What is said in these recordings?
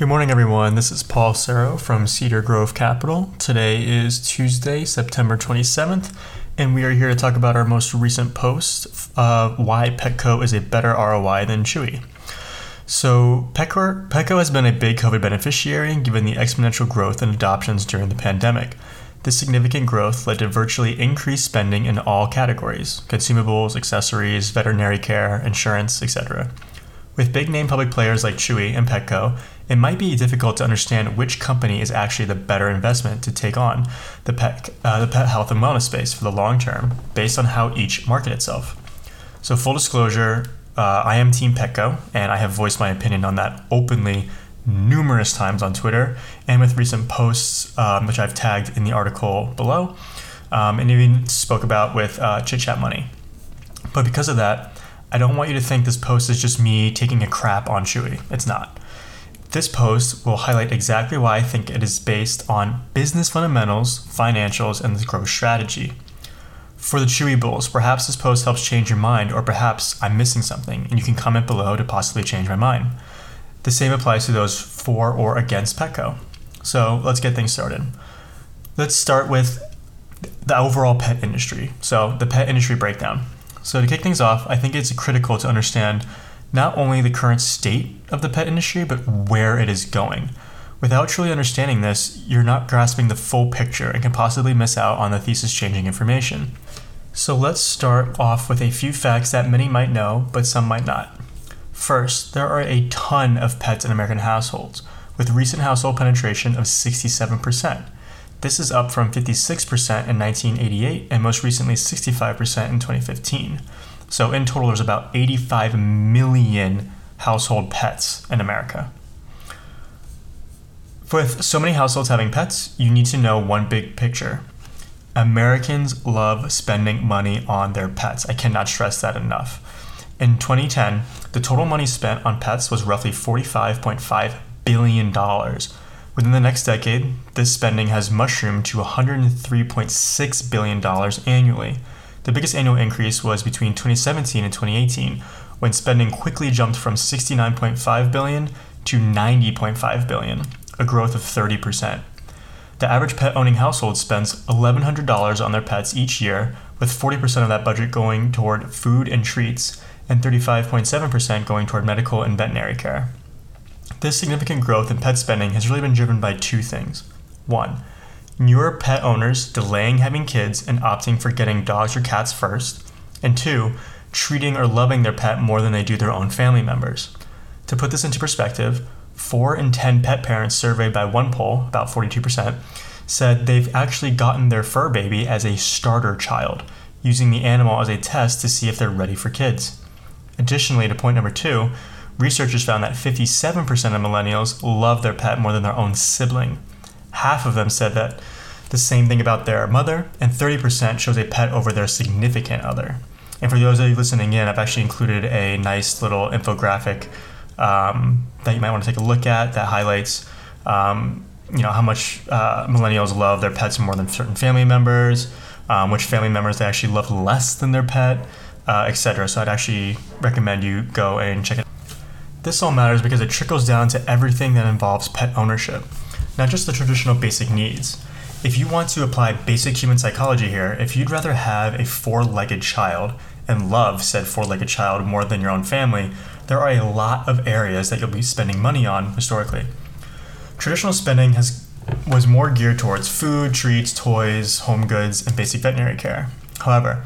Good morning, everyone. This is Paul Serro from Cedar Grove Capital. Today is Tuesday, September 27th, and we are here to talk about our most recent post of why Petco is a better ROI than Chewy. So, Petco, Petco has been a big COVID beneficiary given the exponential growth in adoptions during the pandemic. This significant growth led to virtually increased spending in all categories consumables, accessories, veterinary care, insurance, etc. With big name public players like Chewy and Petco, it might be difficult to understand which company is actually the better investment to take on the pet, uh, the pet health and wellness space for the long term based on how each market itself. So, full disclosure, uh, I am Team Petco, and I have voiced my opinion on that openly numerous times on Twitter and with recent posts, um, which I've tagged in the article below, um, and even spoke about with uh, Chit Chat Money. But because of that, I don't want you to think this post is just me taking a crap on Chewy. It's not. This post will highlight exactly why I think it is based on business fundamentals, financials, and the growth strategy. For the Chewy Bulls, perhaps this post helps change your mind, or perhaps I'm missing something, and you can comment below to possibly change my mind. The same applies to those for or against Petco. So let's get things started. Let's start with the overall pet industry. So, the pet industry breakdown. So, to kick things off, I think it's critical to understand not only the current state of the pet industry, but where it is going. Without truly understanding this, you're not grasping the full picture and can possibly miss out on the thesis changing information. So, let's start off with a few facts that many might know, but some might not. First, there are a ton of pets in American households, with recent household penetration of 67%. This is up from 56% in 1988 and most recently 65% in 2015. So, in total, there's about 85 million household pets in America. With so many households having pets, you need to know one big picture. Americans love spending money on their pets. I cannot stress that enough. In 2010, the total money spent on pets was roughly $45.5 billion Within the next decade, this spending has mushroomed to $103.6 billion annually. The biggest annual increase was between 2017 and 2018, when spending quickly jumped from 69.5 billion to 90.5 billion, a growth of 30%. The average pet owning household spends $1,100 on their pets each year, with 40% of that budget going toward food and treats, and 35.7% going toward medical and veterinary care. This significant growth in pet spending has really been driven by two things. One, newer pet owners delaying having kids and opting for getting dogs or cats first. And two, treating or loving their pet more than they do their own family members. To put this into perspective, 4 in 10 pet parents surveyed by one poll, about 42%, said they've actually gotten their fur baby as a starter child, using the animal as a test to see if they're ready for kids. Additionally, to point number two, researchers found that 57% of millennials love their pet more than their own sibling. Half of them said that the same thing about their mother, and 30% chose a pet over their significant other. And for those of you listening in, I've actually included a nice little infographic um, that you might want to take a look at that highlights, um, you know, how much uh, millennials love their pets more than certain family members, um, which family members they actually love less than their pet, uh, etc. So I'd actually recommend you go and check it. Out. This all matters because it trickles down to everything that involves pet ownership, not just the traditional basic needs. If you want to apply basic human psychology here, if you'd rather have a four legged child and love said four legged child more than your own family, there are a lot of areas that you'll be spending money on historically. Traditional spending has was more geared towards food, treats, toys, home goods, and basic veterinary care. However,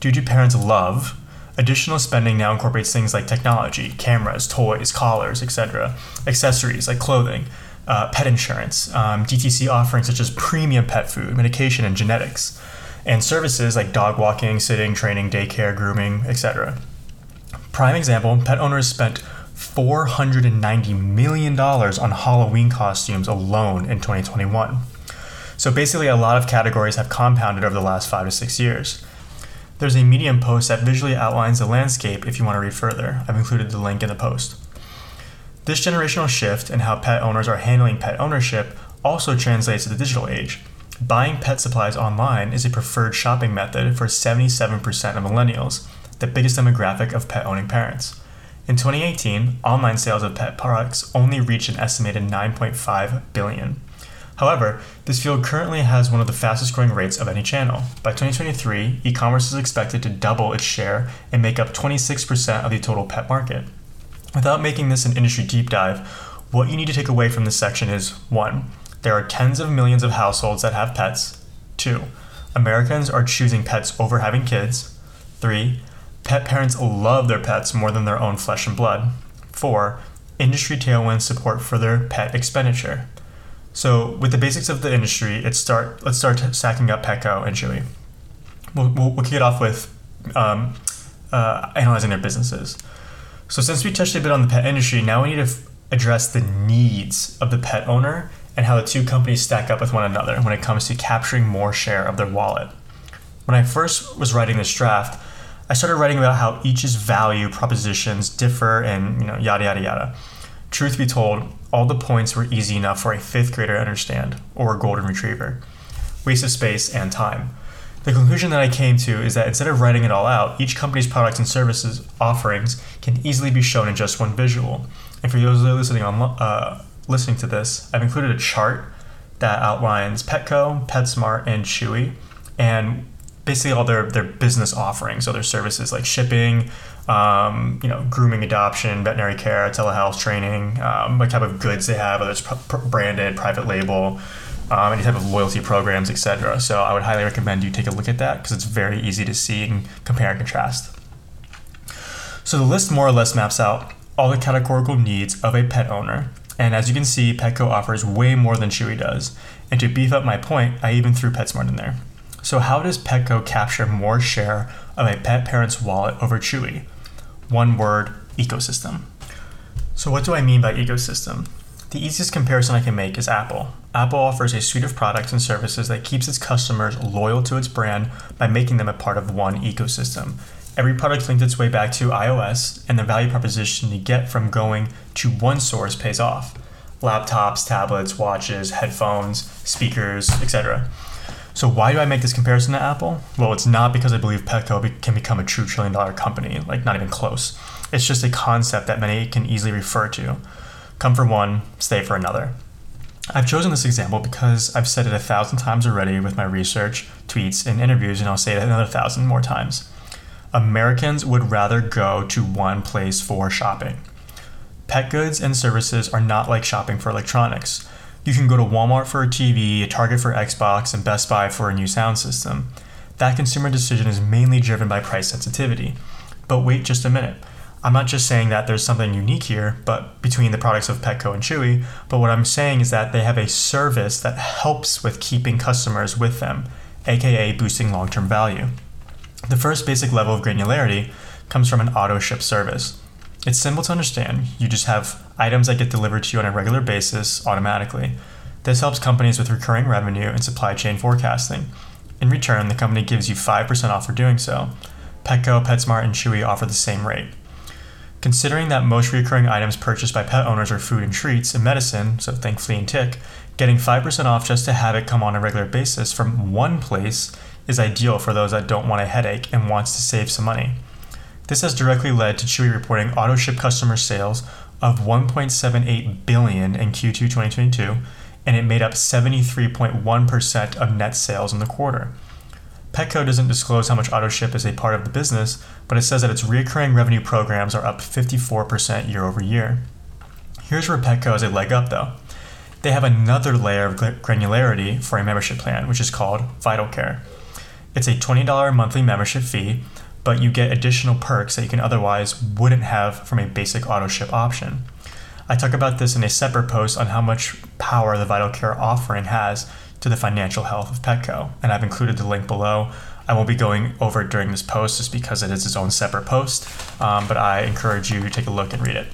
due to parents' love, Additional spending now incorporates things like technology, cameras, toys, collars, etc., accessories like clothing, uh, pet insurance, um, DTC offerings such as premium pet food, medication, and genetics, and services like dog walking, sitting, training, daycare, grooming, etc. Prime example pet owners spent $490 million on Halloween costumes alone in 2021. So basically, a lot of categories have compounded over the last five to six years. There's a Medium post that visually outlines the landscape if you want to read further. I've included the link in the post. This generational shift in how pet owners are handling pet ownership also translates to the digital age. Buying pet supplies online is a preferred shopping method for 77% of millennials, the biggest demographic of pet owning parents. In 2018, online sales of pet products only reached an estimated 9.5 billion. However, this field currently has one of the fastest growing rates of any channel. By 2023, e commerce is expected to double its share and make up 26% of the total pet market. Without making this an industry deep dive, what you need to take away from this section is 1. There are tens of millions of households that have pets. 2. Americans are choosing pets over having kids. 3. Pet parents love their pets more than their own flesh and blood. 4. Industry tailwinds support further pet expenditure. So, with the basics of the industry, let's start. Let's start stacking up Petco and Chewy. We'll, we'll, we'll kick it off with um, uh, analyzing their businesses. So, since we touched a bit on the pet industry, now we need to f- address the needs of the pet owner and how the two companies stack up with one another when it comes to capturing more share of their wallet. When I first was writing this draft, I started writing about how each's value propositions differ and you know yada yada yada. Truth be told, all the points were easy enough for a fifth grader to understand, or a golden retriever. Waste of space and time. The conclusion that I came to is that instead of writing it all out, each company's products and services offerings can easily be shown in just one visual. And for those listening on uh, listening to this, I've included a chart that outlines Petco, PetSmart, and Chewy, and basically all their their business offerings, so their services like shipping, um, you know, grooming, adoption, veterinary care, telehealth training, um, what type of goods they have, whether it's pr- branded, private label, um, any type of loyalty programs, etc. So I would highly recommend you take a look at that because it's very easy to see and compare and contrast. So the list more or less maps out all the categorical needs of a pet owner. And as you can see, Petco offers way more than Chewy does. And to beef up my point, I even threw PetSmart in there. So how does Petco capture more share of a pet parent's wallet over Chewy? One word, ecosystem. So what do I mean by ecosystem? The easiest comparison I can make is Apple. Apple offers a suite of products and services that keeps its customers loyal to its brand by making them a part of one ecosystem. Every product linked its way back to iOS, and the value proposition you get from going to one source pays off. Laptops, tablets, watches, headphones, speakers, etc. So why do I make this comparison to Apple? Well, it's not because I believe Petco can become a true trillion dollar company, like not even close. It's just a concept that many can easily refer to. Come for one, stay for another. I've chosen this example because I've said it a thousand times already with my research, tweets, and interviews, and I'll say it another thousand more times. Americans would rather go to one place for shopping. Pet goods and services are not like shopping for electronics. You can go to Walmart for a TV, Target for Xbox, and Best Buy for a new sound system. That consumer decision is mainly driven by price sensitivity. But wait just a minute. I'm not just saying that there's something unique here, but between the products of Petco and Chewy, but what I'm saying is that they have a service that helps with keeping customers with them, aka boosting long-term value. The first basic level of granularity comes from an auto ship service. It's simple to understand. You just have items that get delivered to you on a regular basis automatically. This helps companies with recurring revenue and supply chain forecasting. In return, the company gives you 5% off for doing so. Petco, PetSmart, and Chewy offer the same rate. Considering that most recurring items purchased by pet owners are food and treats and medicine, so think flea and tick, getting 5% off just to have it come on a regular basis from one place is ideal for those that don't want a headache and wants to save some money. This has directly led to Chewy reporting auto ship customer sales of 1.78 billion in Q2 2022, and it made up 73.1% of net sales in the quarter. Petco doesn't disclose how much auto ship is a part of the business, but it says that its recurring revenue programs are up 54% year over year. Here's where Petco has a leg up though. They have another layer of granularity for a membership plan, which is called Vital Care. It's a $20 monthly membership fee, but you get additional perks that you can otherwise wouldn't have from a basic auto ship option. I talk about this in a separate post on how much power the Vital Care offering has to the financial health of Petco, and I've included the link below. I won't be going over it during this post just because it is its own separate post, um, but I encourage you to take a look and read it.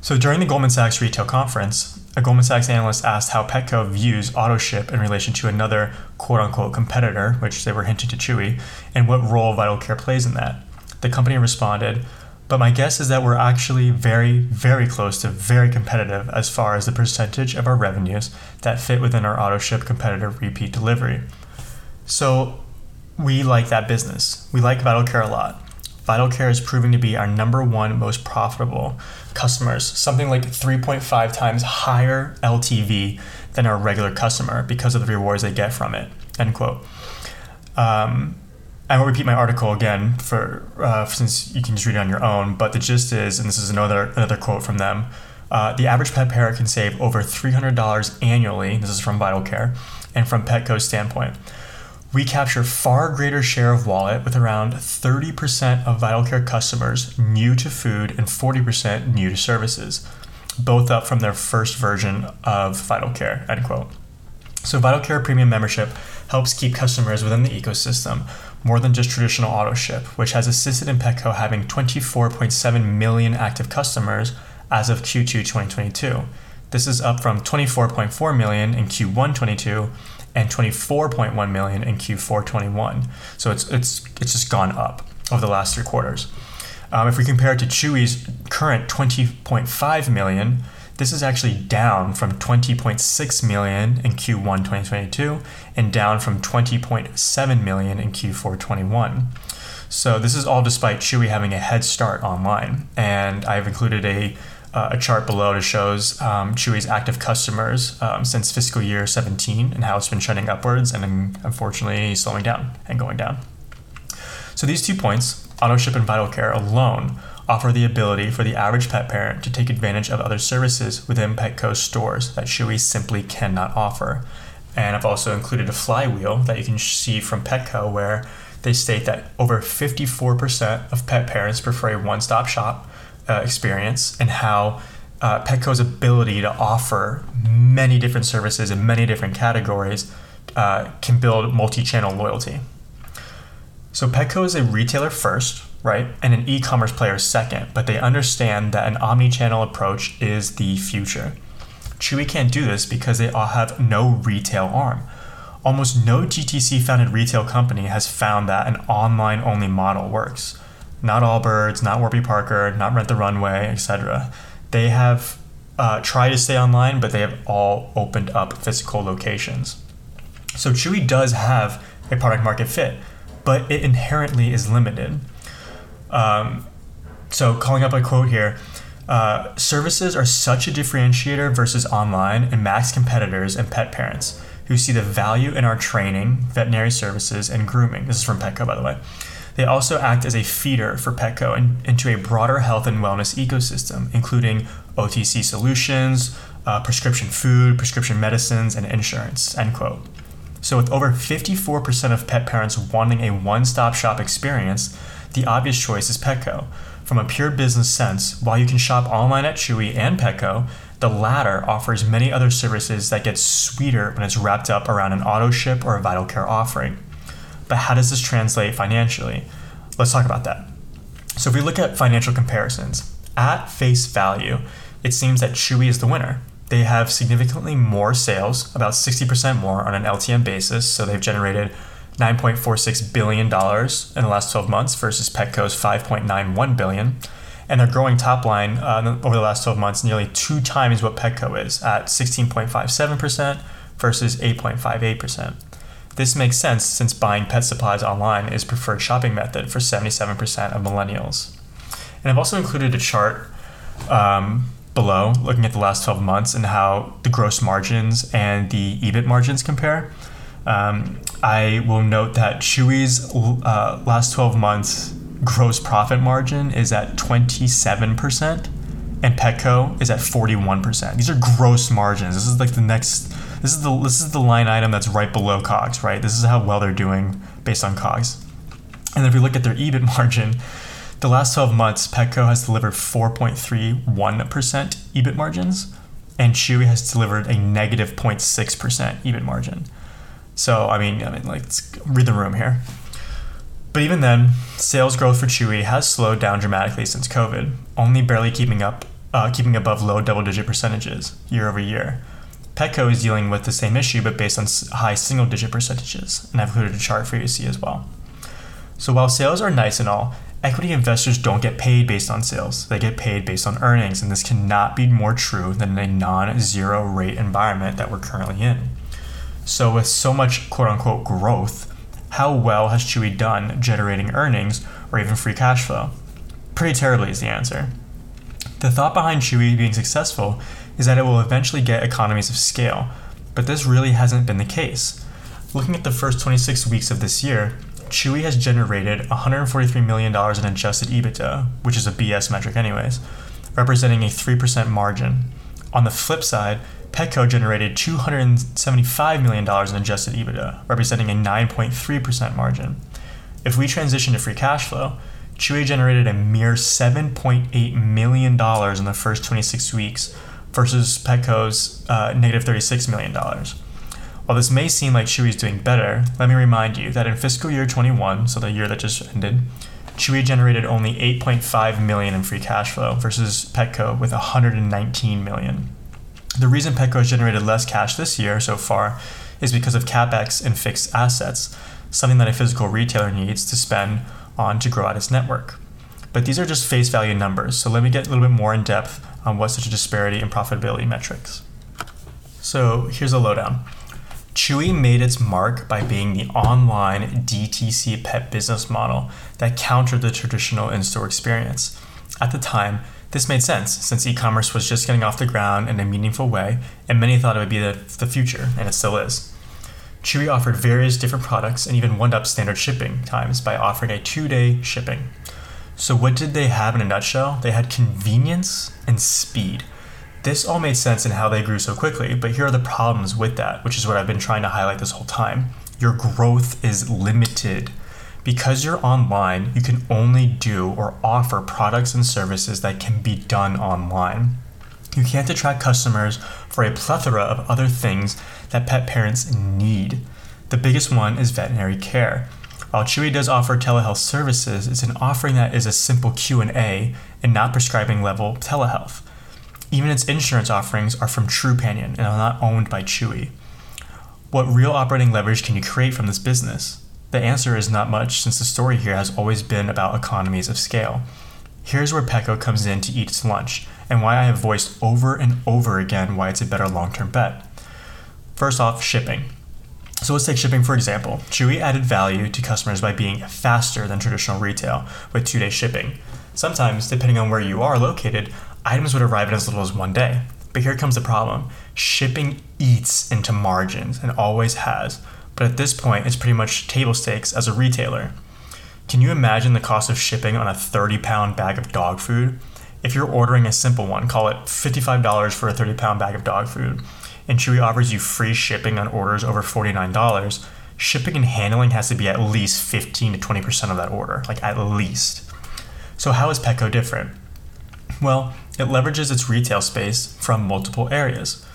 So during the Goldman Sachs retail conference, a Goldman Sachs analyst asked how Petco views AutoShip in relation to another quote unquote competitor, which they were hinting to Chewy, and what role Vital Care plays in that. The company responded, but my guess is that we're actually very, very close to very competitive as far as the percentage of our revenues that fit within our auto ship competitor repeat delivery. So we like that business. We like Vital Care a lot. Vital Care is proving to be our number one most profitable customers, something like 3.5 times higher LTV than our regular customer because of the rewards they get from it. End quote. Um, I won't repeat my article again for uh, since you can just read it on your own. But the gist is, and this is another another quote from them: uh, the average pet parent can save over three hundred dollars annually. This is from Vital Care, and from Petco's standpoint, we capture far greater share of wallet with around 30% of Vital Care customers new to food and 40% new to services, both up from their first version of Vital Care. End quote. So Vital Care Premium membership helps keep customers within the ecosystem more than just traditional auto ship, which has assisted in Petco having 24.7 million active customers as of Q2 2022. This is up from 24.4 million in Q1 22 and 24.1 million in Q4 21. So it's it's it's just gone up over the last three quarters. Um, if we compare it to Chewy's current 20.5 million, this is actually down from 20.6 million in Q1 2022 and down from 20.7 million in Q4 21. So this is all despite Chewy having a head start online, and I've included a uh, a chart below that shows um, Chewy's active customers um, since fiscal year 17 and how it's been trending upwards and unfortunately slowing down and going down. So these two points, auto ship and Vital Care alone, offer the ability for the average pet parent to take advantage of other services within Petco stores that Chewy simply cannot offer. And I've also included a flywheel that you can see from Petco where they state that over 54% of pet parents prefer a one stop shop uh, experience and how uh, Petco's ability to offer many different services in many different categories uh, can build multi channel loyalty. So, Petco is a retailer first, right, and an e commerce player second, but they understand that an omni channel approach is the future. Chewy can't do this because they all have no retail arm. Almost no DTC founded retail company has found that an online only model works not Allbirds, not Warby Parker, not Rent the Runway, etc. They have uh, tried to stay online, but they have all opened up physical locations. So Chewy does have a product market fit, but it inherently is limited. Um, so, calling up a quote here uh, services are such a differentiator versus online and max competitors and pet parents who see the value in our training, veterinary services, and grooming. This is from Petco, by the way. They also act as a feeder for Petco in, into a broader health and wellness ecosystem, including OTC solutions, uh, prescription food, prescription medicines, and insurance. End quote. So, with over 54% of pet parents wanting a one stop shop experience, the obvious choice is Petco. From a pure business sense, while you can shop online at Chewy and Petco, the latter offers many other services that get sweeter when it's wrapped up around an auto ship or a vital care offering. But how does this translate financially? Let's talk about that. So, if we look at financial comparisons, at face value, it seems that Chewy is the winner. They have significantly more sales, about 60% more on an LTM basis. So, they've generated $9.46 billion in the last 12 months versus Petco's 5.91 billion. And they're growing top line uh, over the last 12 months nearly two times what Petco is at 16.57% versus 8.58%. This makes sense since buying pet supplies online is preferred shopping method for 77% of millennials. And I've also included a chart um, below looking at the last 12 months and how the gross margins and the EBIT margins compare. Um, I will note that Chewy's uh, last 12 months gross profit margin is at 27% and Petco is at 41%. These are gross margins. This is like the next this is the this is the line item that's right below COGS, right? This is how well they're doing based on COGS. And if we look at their EBIT margin, the last 12 months, Petco has delivered 4.31% EBIT margins, and Chewy has delivered a negative 0.6% EBIT margin. So, I mean, I mean, like, let's read the room here. But even then, sales growth for Chewy has slowed down dramatically since COVID, only barely keeping up, uh, keeping above low double-digit percentages year over year. Petco is dealing with the same issue, but based on high single digit percentages, and I've included a chart for you to see as well. So while sales are nice and all, equity investors don't get paid based on sales. They get paid based on earnings, and this cannot be more true than in a non zero rate environment that we're currently in. So, with so much quote unquote growth, how well has Chewy done generating earnings or even free cash flow? Pretty terribly is the answer. The thought behind Chewy being successful is that it will eventually get economies of scale, but this really hasn't been the case. Looking at the first 26 weeks of this year, Chewy has generated $143 million in adjusted EBITDA, which is a BS metric, anyways, representing a 3% margin. On the flip side, Petco generated $275 million in adjusted EBITDA, representing a 9.3% margin. If we transition to free cash flow, Chewy generated a mere $7.8 million in the first 26 weeks versus Petco's uh, negative $36 million. While this may seem like Chewy is doing better, let me remind you that in fiscal year 21, so the year that just ended, Chewy generated only 8.5 million in free cash flow versus Petco with 119 million. The reason Petco has generated less cash this year so far is because of capex and fixed assets, something that a physical retailer needs to spend on to grow out its network. But these are just face value numbers, so let me get a little bit more in depth on what such a disparity in profitability metrics. So here's a lowdown. Chewy made its mark by being the online DTC pet business model that countered the traditional in store experience. At the time, this made sense since e commerce was just getting off the ground in a meaningful way, and many thought it would be the, the future, and it still is. Chewy offered various different products and even wound up standard shipping times by offering a two day shipping. So, what did they have in a nutshell? They had convenience and speed. This all made sense in how they grew so quickly, but here are the problems with that, which is what I've been trying to highlight this whole time. Your growth is limited. Because you're online, you can only do or offer products and services that can be done online. You can't attract customers for a plethora of other things that pet parents need. The biggest one is veterinary care. While Chewy does offer telehealth services, it's an offering that is a simple Q&A and not prescribing level telehealth. Even its insurance offerings are from Trupanion and are not owned by Chewy. What real operating leverage can you create from this business? The answer is not much, since the story here has always been about economies of scale. Here's where Petco comes in to eat its lunch, and why I have voiced over and over again why it's a better long term bet. First off, shipping. So let's take shipping for example. Chewy added value to customers by being faster than traditional retail with two day shipping. Sometimes, depending on where you are located, items would arrive in as little as one day. But here comes the problem shipping eats into margins and always has. But at this point, it's pretty much table stakes as a retailer. Can you imagine the cost of shipping on a 30 pound bag of dog food? If you're ordering a simple one, call it $55 for a 30 pound bag of dog food, and Chewy offers you free shipping on orders over $49, shipping and handling has to be at least 15 to 20% of that order, like at least. So, how is Petco different? Well, it leverages its retail space from multiple areas.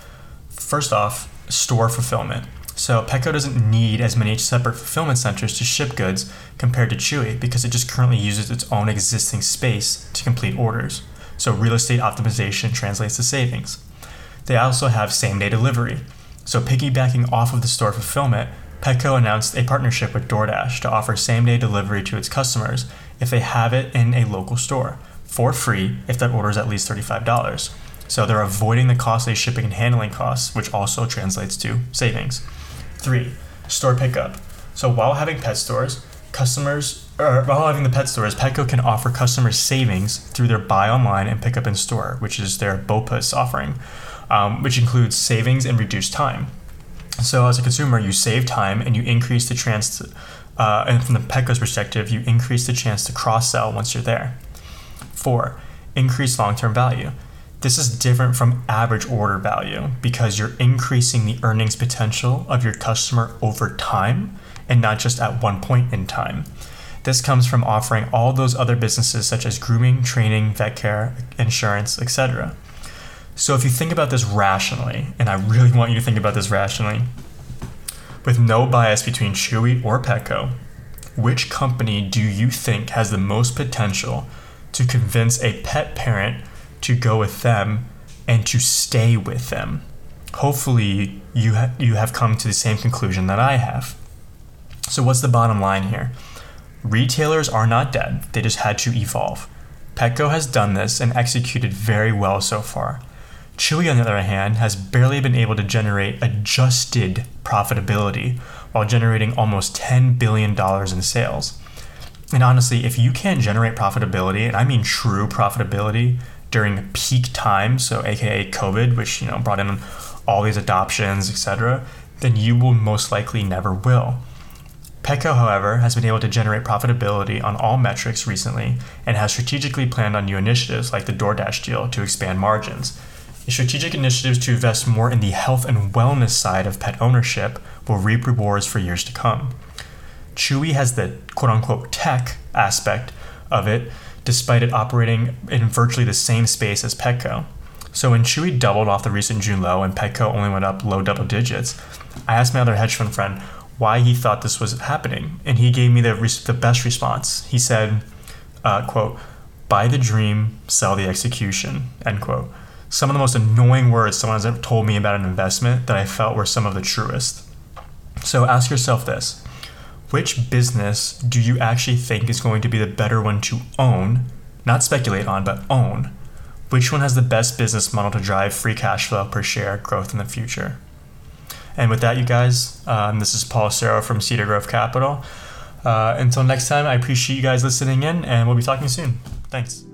First off, store fulfillment. So Petco doesn't need as many separate fulfillment centers to ship goods compared to Chewy because it just currently uses its own existing space to complete orders. So real estate optimization translates to savings. They also have same day delivery. So piggybacking off of the store fulfillment, Petco announced a partnership with DoorDash to offer same day delivery to its customers if they have it in a local store for free if that order is at least $35. So they're avoiding the costly shipping and handling costs, which also translates to savings. Three, store pickup. So while having pet stores, customers, or while having the pet stores, Petco can offer customers savings through their buy online and pick up in store, which is their BOPIS offering, um, which includes savings and reduced time. So as a consumer, you save time and you increase the chance to, uh, and from the Petco's perspective, you increase the chance to cross sell once you're there. Four, increase long term value. This is different from average order value because you're increasing the earnings potential of your customer over time and not just at one point in time. This comes from offering all those other businesses such as grooming, training, vet care, insurance, etc. So if you think about this rationally, and I really want you to think about this rationally, with no bias between Chewy or Petco, which company do you think has the most potential to convince a pet parent to go with them and to stay with them. Hopefully, you, ha- you have come to the same conclusion that I have. So, what's the bottom line here? Retailers are not dead, they just had to evolve. Petco has done this and executed very well so far. Chewy, on the other hand, has barely been able to generate adjusted profitability while generating almost $10 billion in sales. And honestly, if you can't generate profitability, and I mean true profitability during peak time, so aka COVID, which you know brought in all these adoptions, etc., then you will most likely never will. Petco, however, has been able to generate profitability on all metrics recently and has strategically planned on new initiatives like the DoorDash deal to expand margins. The strategic initiatives to invest more in the health and wellness side of pet ownership will reap rewards for years to come. Chewy has the quote unquote tech aspect of it, despite it operating in virtually the same space as Petco. So when Chewy doubled off the recent June low and Petco only went up low double digits, I asked my other hedge fund friend why he thought this was happening, and he gave me the, the best response. He said, uh, quote, buy the dream, sell the execution, end quote. Some of the most annoying words someone has ever told me about an investment that I felt were some of the truest. So ask yourself this which business do you actually think is going to be the better one to own, not speculate on, but own? Which one has the best business model to drive free cash flow per share growth in the future? And with that, you guys, um, this is Paul Serro from Cedar Grove Capital. Uh, until next time, I appreciate you guys listening in, and we'll be talking soon. Thanks.